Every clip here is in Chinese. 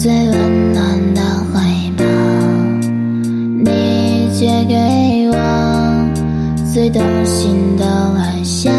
最温暖的怀抱你却给我最动心的微笑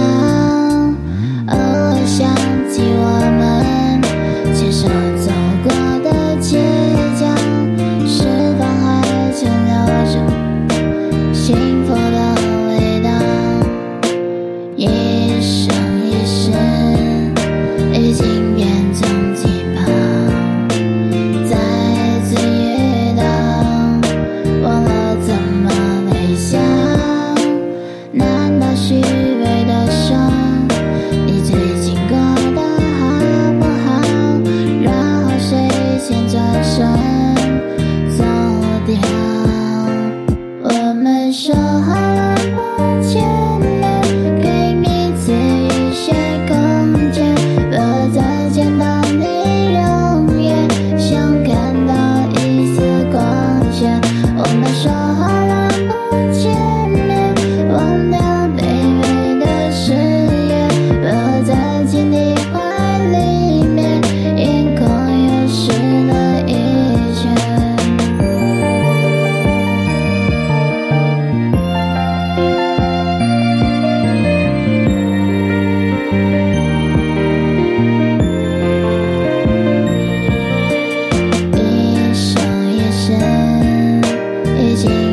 gente.